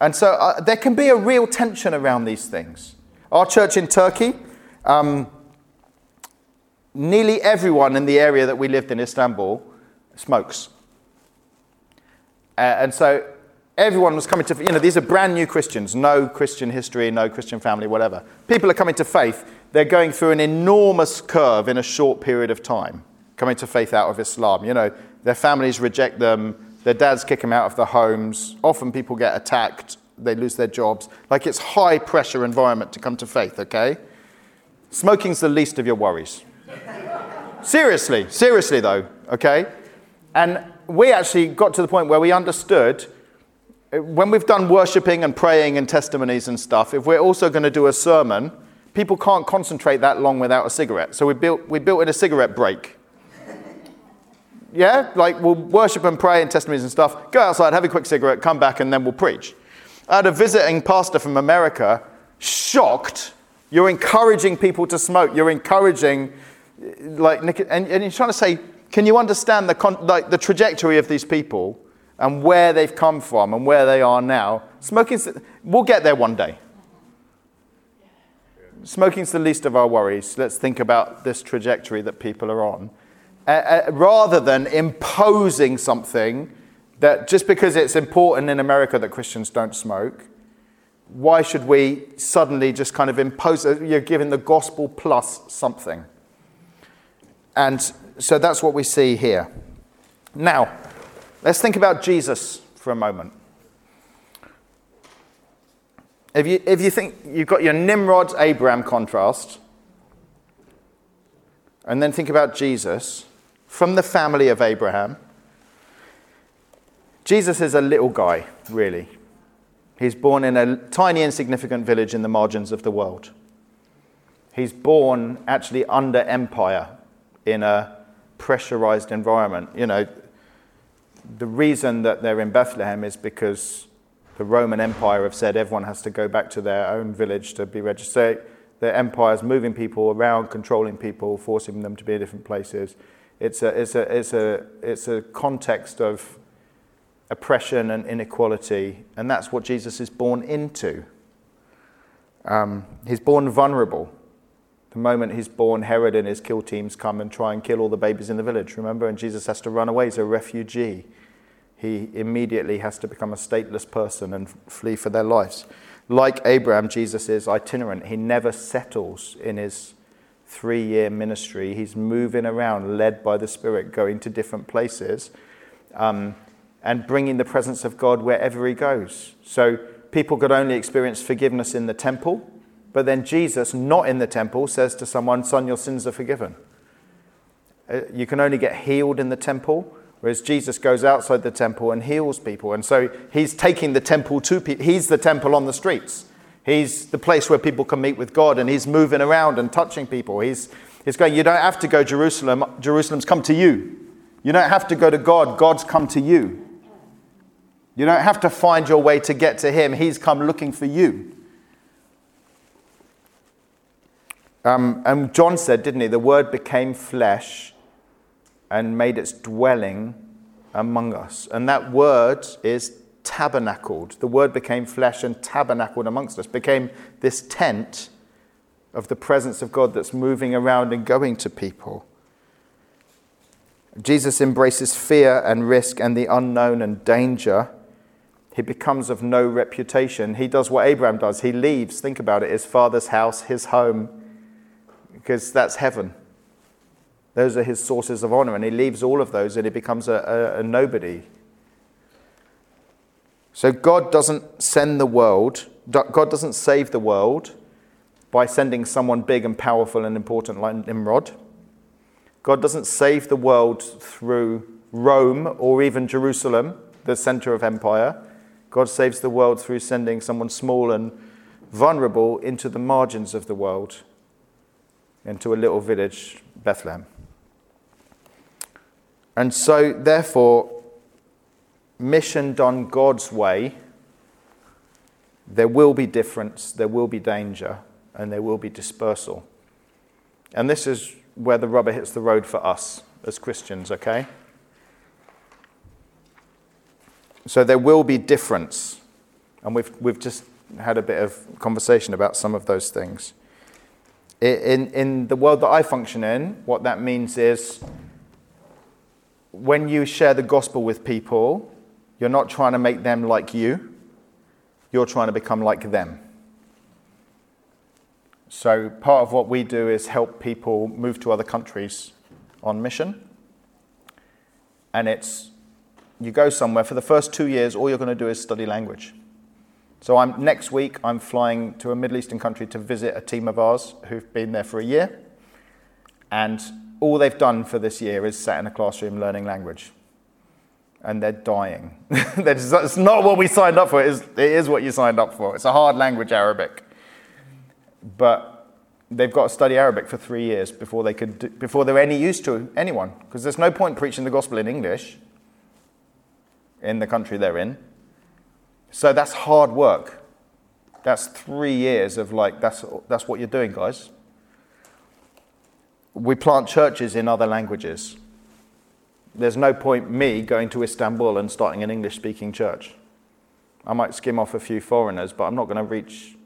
And so uh, there can be a real tension around these things. Our church in Turkey, um, nearly everyone in the area that we lived in Istanbul smokes. Uh, and so everyone was coming to, you know, these are brand new Christians, no Christian history, no Christian family, whatever. People are coming to faith. They're going through an enormous curve in a short period of time, coming to faith out of Islam. You know, their families reject them, their dads kick them out of the homes. Often people get attacked, they lose their jobs. Like it's high pressure environment to come to faith, okay? Smoking's the least of your worries. seriously, seriously though, okay? And we actually got to the point where we understood uh, when we've done worshipping and praying and testimonies and stuff, if we're also going to do a sermon, people can't concentrate that long without a cigarette. So we built, we built in a cigarette break. Yeah? Like we'll worship and pray and testimonies and stuff, go outside, have a quick cigarette, come back, and then we'll preach. I had a visiting pastor from America, shocked. You're encouraging people to smoke. You're encouraging, like, and, and he's trying to say, can you understand the, con- like, the trajectory of these people and where they've come from and where they are now? Smoking's, we'll get there one day. Smoking's the least of our worries. Let's think about this trajectory that people are on. Uh, uh, rather than imposing something that just because it's important in America that Christians don't smoke, why should we suddenly just kind of impose, you're giving the gospel plus something? And so that's what we see here. Now, let's think about Jesus for a moment. If you, if you think you've got your Nimrod Abraham contrast, and then think about Jesus from the family of Abraham, Jesus is a little guy, really. He's born in a tiny, insignificant village in the margins of the world. He's born actually under empire in a pressurized environment. You know, the reason that they're in Bethlehem is because the Roman Empire have said everyone has to go back to their own village to be registered. The empire's moving people around, controlling people, forcing them to be in different places. It's a, it's a, it's a, it's a context of oppression and inequality, and that's what Jesus is born into. Um, he's born vulnerable. The moment he's born, Herod and his kill teams come and try and kill all the babies in the village, remember? And Jesus has to run away. He's a refugee. He immediately has to become a stateless person and flee for their lives. Like Abraham, Jesus is itinerant. He never settles in his three year ministry. He's moving around, led by the Spirit, going to different places. Um, and bringing the presence of God wherever he goes. So people could only experience forgiveness in the temple, but then Jesus, not in the temple, says to someone, Son, your sins are forgiven. Uh, you can only get healed in the temple, whereas Jesus goes outside the temple and heals people. And so he's taking the temple to people. He's the temple on the streets. He's the place where people can meet with God, and he's moving around and touching people. He's, he's going, You don't have to go Jerusalem. Jerusalem's come to you. You don't have to go to God. God's come to you. You don't have to find your way to get to Him, He's come looking for you. Um, and John said, didn't he? The Word became flesh and made its dwelling among us. And that word is tabernacled. The Word became flesh and tabernacled amongst us, became this tent of the presence of God that's moving around and going to people. Jesus embraces fear and risk and the unknown and danger he becomes of no reputation. He does what Abraham does. He leaves, think about it, his father's house, his home, because that's heaven. Those are his sources of honor, and he leaves all of those and he becomes a, a, a nobody. So God doesn't send the world, God doesn't save the world by sending someone big and powerful and important like Nimrod. God doesn't save the world through Rome or even Jerusalem, the center of empire. God saves the world through sending someone small and vulnerable into the margins of the world, into a little village, Bethlehem. And so, therefore, mission done God's way, there will be difference, there will be danger, and there will be dispersal. And this is where the rubber hits the road for us as Christians, okay? So there will be difference. And we've, we've just had a bit of conversation about some of those things. In, in the world that I function in, what that means is when you share the gospel with people, you're not trying to make them like you, you're trying to become like them. So, part of what we do is help people move to other countries on mission. And it's you go somewhere for the first two years, all you're going to do is study language. So, I'm, next week, I'm flying to a Middle Eastern country to visit a team of ours who've been there for a year. And all they've done for this year is sat in a classroom learning language. And they're dying. *laughs* it's not what we signed up for, it is, it is what you signed up for. It's a hard language, Arabic but they've got to study Arabic for three years before they could do, before they're any use to anyone. Because there's no point preaching the gospel in English in the country they're in. So that's hard work. That's three years of like that's that's what you're doing, guys. We plant churches in other languages. There's no point me going to Istanbul and starting an English speaking church. I might skim off a few foreigners, but I'm not going to reach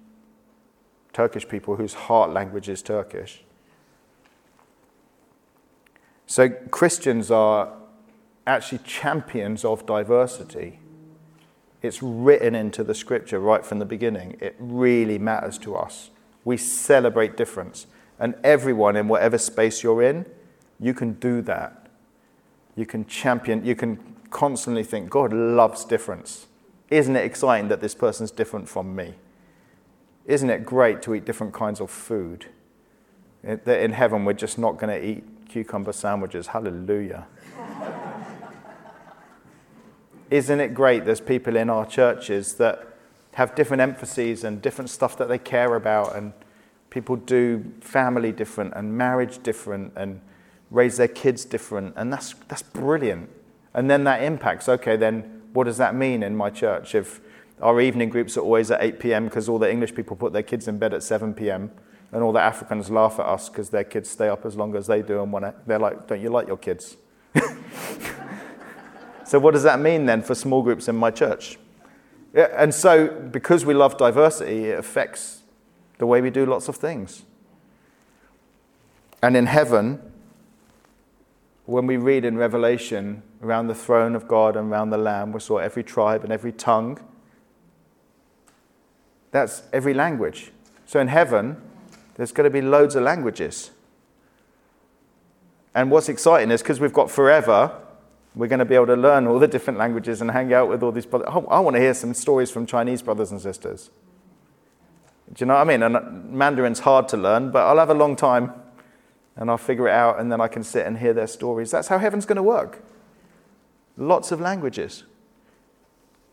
Turkish people whose heart language is Turkish. So Christians are actually champions of diversity. It's written into the scripture right from the beginning. It really matters to us. We celebrate difference. And everyone, in whatever space you're in, you can do that. You can champion, you can constantly think, God loves difference. Isn't it exciting that this person's different from me? Isn't it great to eat different kinds of food? That in heaven we're just not going to eat cucumber sandwiches. Hallelujah. *laughs* Isn't it great there's people in our churches that have different emphases and different stuff that they care about, and people do family different and marriage different and raise their kids different, and that's, that's brilliant. And then that impacts okay, then what does that mean in my church? If our evening groups are always at 8 p.m. because all the English people put their kids in bed at 7 p.m. And all the Africans laugh at us because their kids stay up as long as they do. And they're like, Don't you like your kids? *laughs* so, what does that mean then for small groups in my church? And so, because we love diversity, it affects the way we do lots of things. And in heaven, when we read in Revelation around the throne of God and around the Lamb, we saw every tribe and every tongue that's every language. So in heaven, there's going to be loads of languages. And what's exciting is because we've got forever, we're going to be able to learn all the different languages and hang out with all these brothers. I want to hear some stories from Chinese brothers and sisters. Do you know what I mean? And uh, Mandarin's hard to learn, but I'll have a long time and I'll figure it out and then I can sit and hear their stories. That's how heaven's going to work. Lots of languages,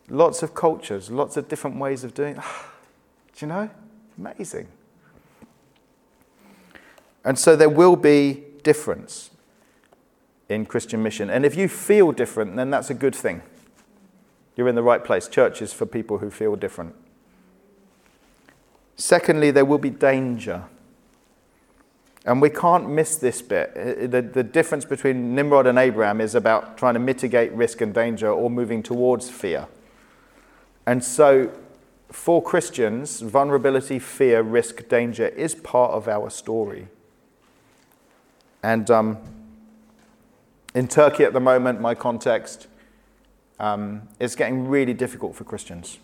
lots of cultures, lots of different ways of doing it. *sighs* Do you know? Amazing. And so there will be difference in Christian mission. And if you feel different, then that's a good thing. You're in the right place. Church is for people who feel different. Secondly, there will be danger. And we can't miss this bit. The, the difference between Nimrod and Abraham is about trying to mitigate risk and danger or moving towards fear. And so for Christians, vulnerability, fear, risk, danger is part of our story. And um, in Turkey at the moment, my context, um, it's getting really difficult for Christians.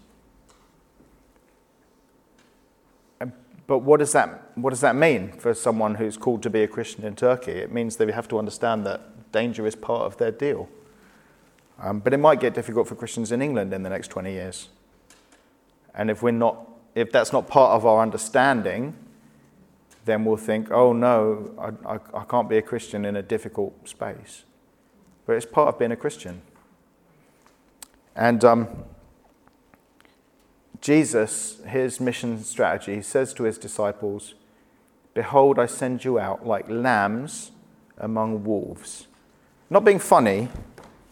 But what does, that, what does that mean for someone who's called to be a Christian in Turkey? It means they have to understand that danger is part of their deal. Um, but it might get difficult for Christians in England in the next 20 years. And if, we're not, if that's not part of our understanding, then we'll think, oh no, I, I, I can't be a Christian in a difficult space. But it's part of being a Christian. And um, Jesus, his mission strategy, he says to his disciples, Behold, I send you out like lambs among wolves. Not being funny,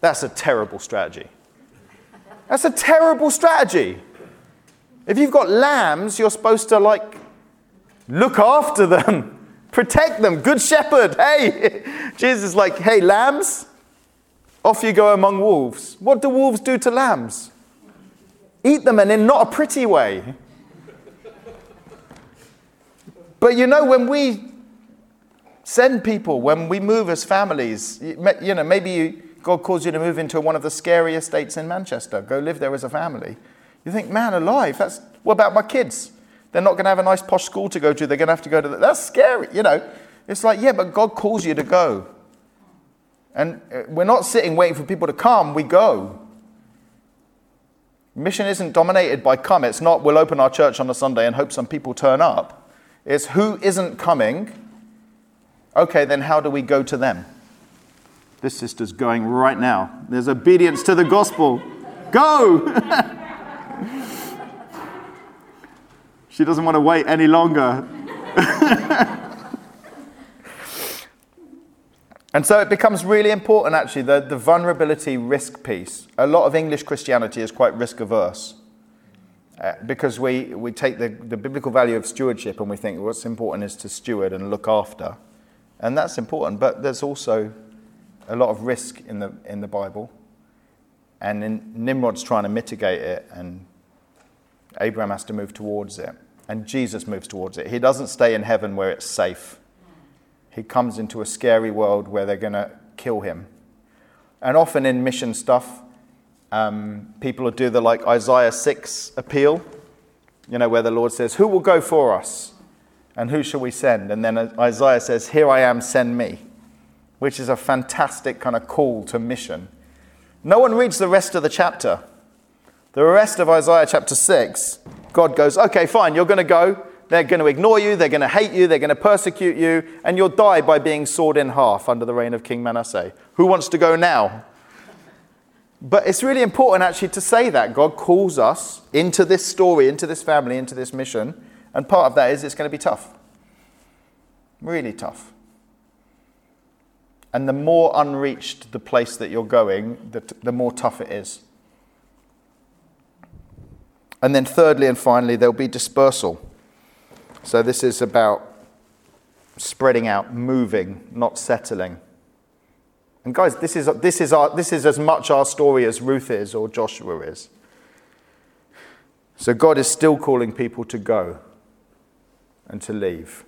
that's a terrible strategy. That's a terrible strategy. If you've got lambs, you're supposed to like look after them, *laughs* protect them. Good shepherd. Hey, *laughs* Jesus is like, hey, lambs, off you go among wolves. What do wolves do to lambs? Eat them and in not a pretty way. But you know, when we send people, when we move as families, you know, maybe you, God calls you to move into one of the scary estates in Manchester, go live there as a family. You think, man alive, that's, what about my kids? They're not going to have a nice posh school to go to. They're going to have to go to, the, that's scary, you know. It's like, yeah, but God calls you to go. And uh, we're not sitting waiting for people to come, we go. Mission isn't dominated by come. It's not we'll open our church on a Sunday and hope some people turn up. It's who isn't coming. Okay, then how do we go to them? This sister's going right now. There's obedience to the gospel. Go! *laughs* she doesn't want to wait any longer. *laughs* And so it becomes really important, actually, the, the vulnerability risk piece. A lot of English Christianity is quite risk averse uh, because we, we take the, the biblical value of stewardship and we think what's important is to steward and look after. And that's important, but there's also a lot of risk in the, in the Bible. And in, Nimrod's trying to mitigate it, and Abraham has to move towards it. And Jesus moves towards it. He doesn't stay in heaven where it's safe he comes into a scary world where they're going to kill him. And often in mission stuff, um, people will do the like Isaiah 6 appeal, you know, where the Lord says, Who will go for us? And who shall we send? And then Isaiah says, Here I am, send me, which is a fantastic kind of call to mission. No one reads the rest of the chapter. The rest of Isaiah chapter 6, God goes, Okay, fine, you're going to go. They're going to ignore you, they're going to hate you, they're going to persecute you, and you'll die by being sawed in half under the reign of King Manasseh. Who wants to go now? But it's really important actually to say that. God calls us into this story, into this family, into this mission. And part of that is it's going to be tough. Really tough. And the more unreached the place that you're going, the, t- the more tough it is. And then, thirdly and finally, there'll be dispersal. So this is about spreading out, moving, not settling. And guys, this is, this is, our, this is as much our story as Ruth is or Joshua is. So God is still calling people to go and to leave.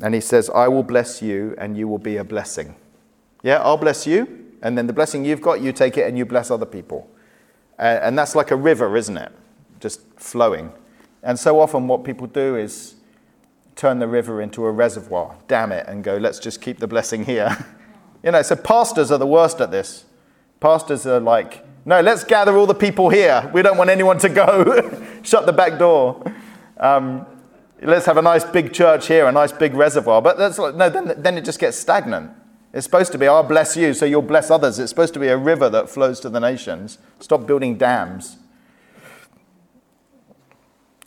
And he says, I will bless you and you will be a blessing. Yeah, I'll bless you. And then the blessing you've got, you take it and you bless other people. Uh, and that's like a river, isn't it? Just flowing. And so often, what people do is turn the river into a reservoir, dam it, and go, let's just keep the blessing here. *laughs* you know, so pastors are the worst at this. Pastors are like, no, let's gather all the people here. We don't want anyone to go. *laughs* Shut the back door. Um, let's have a nice big church here, a nice big reservoir. But that's like, no, then, then it just gets stagnant. It's supposed to be, I'll bless you, so you'll bless others. It's supposed to be a river that flows to the nations. Stop building dams.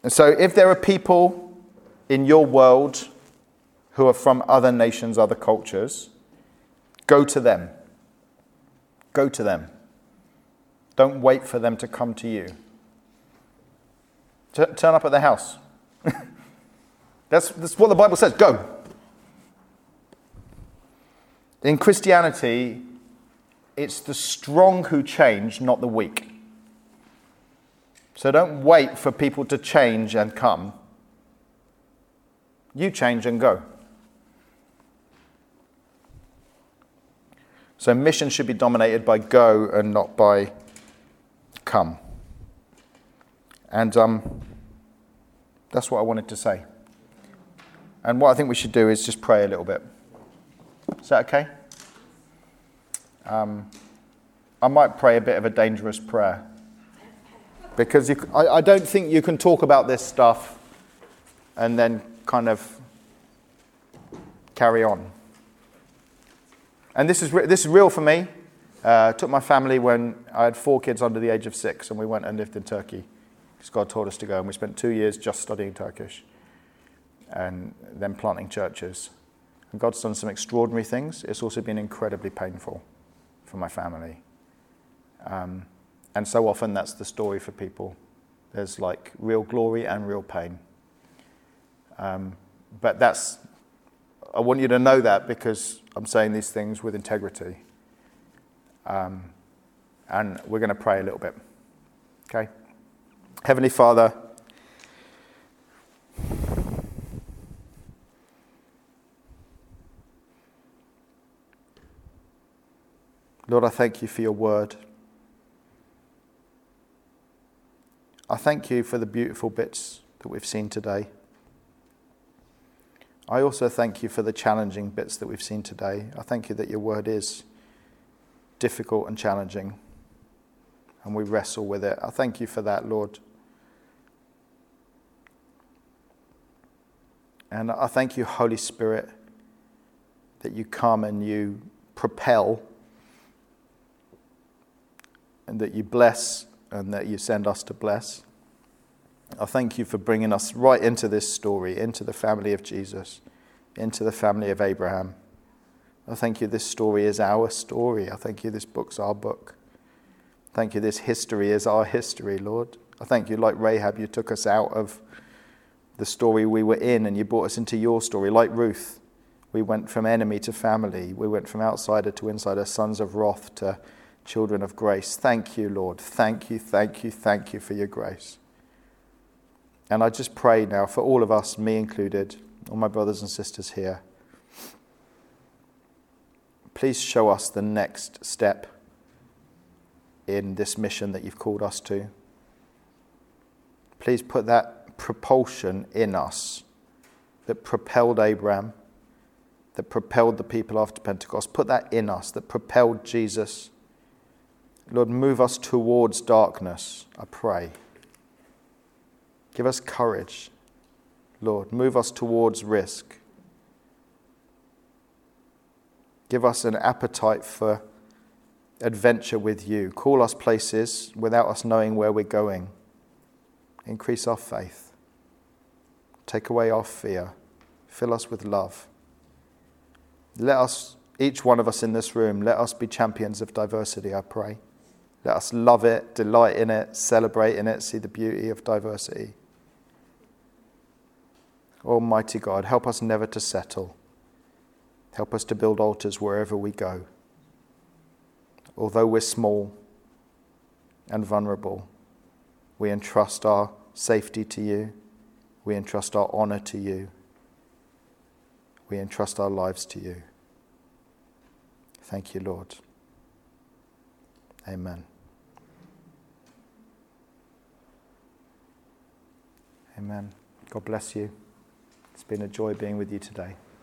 And so, if there are people in your world who are from other nations, other cultures, go to them. Go to them. Don't wait for them to come to you. T- turn up at their house. *laughs* that's, that's what the Bible says. Go. In Christianity, it's the strong who change, not the weak. So don't wait for people to change and come. You change and go. So mission should be dominated by go and not by come. And um, that's what I wanted to say. and what I think we should do is just pray a little bit. Is that okay? Um, I might pray a bit of a dangerous prayer. Because you, I, I don't think you can talk about this stuff and then kind of carry on. And this is, re- this is real for me. Uh, took my family when I had four kids under the age of six, and we went and lived in Turkey because God told us to go. And we spent two years just studying Turkish and then planting churches. And God's done some extraordinary things. It's also been incredibly painful for my family. Um, and so often that's the story for people. There's like real glory and real pain. Um, but that's, I want you to know that because I'm saying these things with integrity. Um, and we're going to pray a little bit. Okay? Heavenly Father, Lord, I thank you for your word. I thank you for the beautiful bits that we've seen today. I also thank you for the challenging bits that we've seen today. I thank you that your word is difficult and challenging, and we wrestle with it. I thank you for that, Lord. And I thank you, Holy Spirit, that you come and you propel and that you bless and that you send us to bless. I thank you for bringing us right into this story, into the family of Jesus, into the family of Abraham. I thank you this story is our story. I thank you this book's our book. Thank you this history is our history, Lord. I thank you, like Rahab, you took us out of the story we were in and you brought us into your story. Like Ruth, we went from enemy to family, we went from outsider to insider, sons of wrath to children of grace. Thank you, Lord. Thank you, thank you, thank you for your grace. And I just pray now for all of us, me included, all my brothers and sisters here. Please show us the next step in this mission that you've called us to. Please put that propulsion in us that propelled Abraham, that propelled the people after Pentecost. Put that in us that propelled Jesus Lord, move us towards darkness, I pray. Give us courage, Lord. Move us towards risk. Give us an appetite for adventure with you. Call us places without us knowing where we're going. Increase our faith. Take away our fear. Fill us with love. Let us, each one of us in this room, let us be champions of diversity, I pray. Let us love it, delight in it, celebrate in it, see the beauty of diversity. Almighty God, help us never to settle. Help us to build altars wherever we go. Although we're small and vulnerable, we entrust our safety to you. We entrust our honor to you. We entrust our lives to you. Thank you, Lord. Amen. Amen. God bless you. It's been a joy being with you today.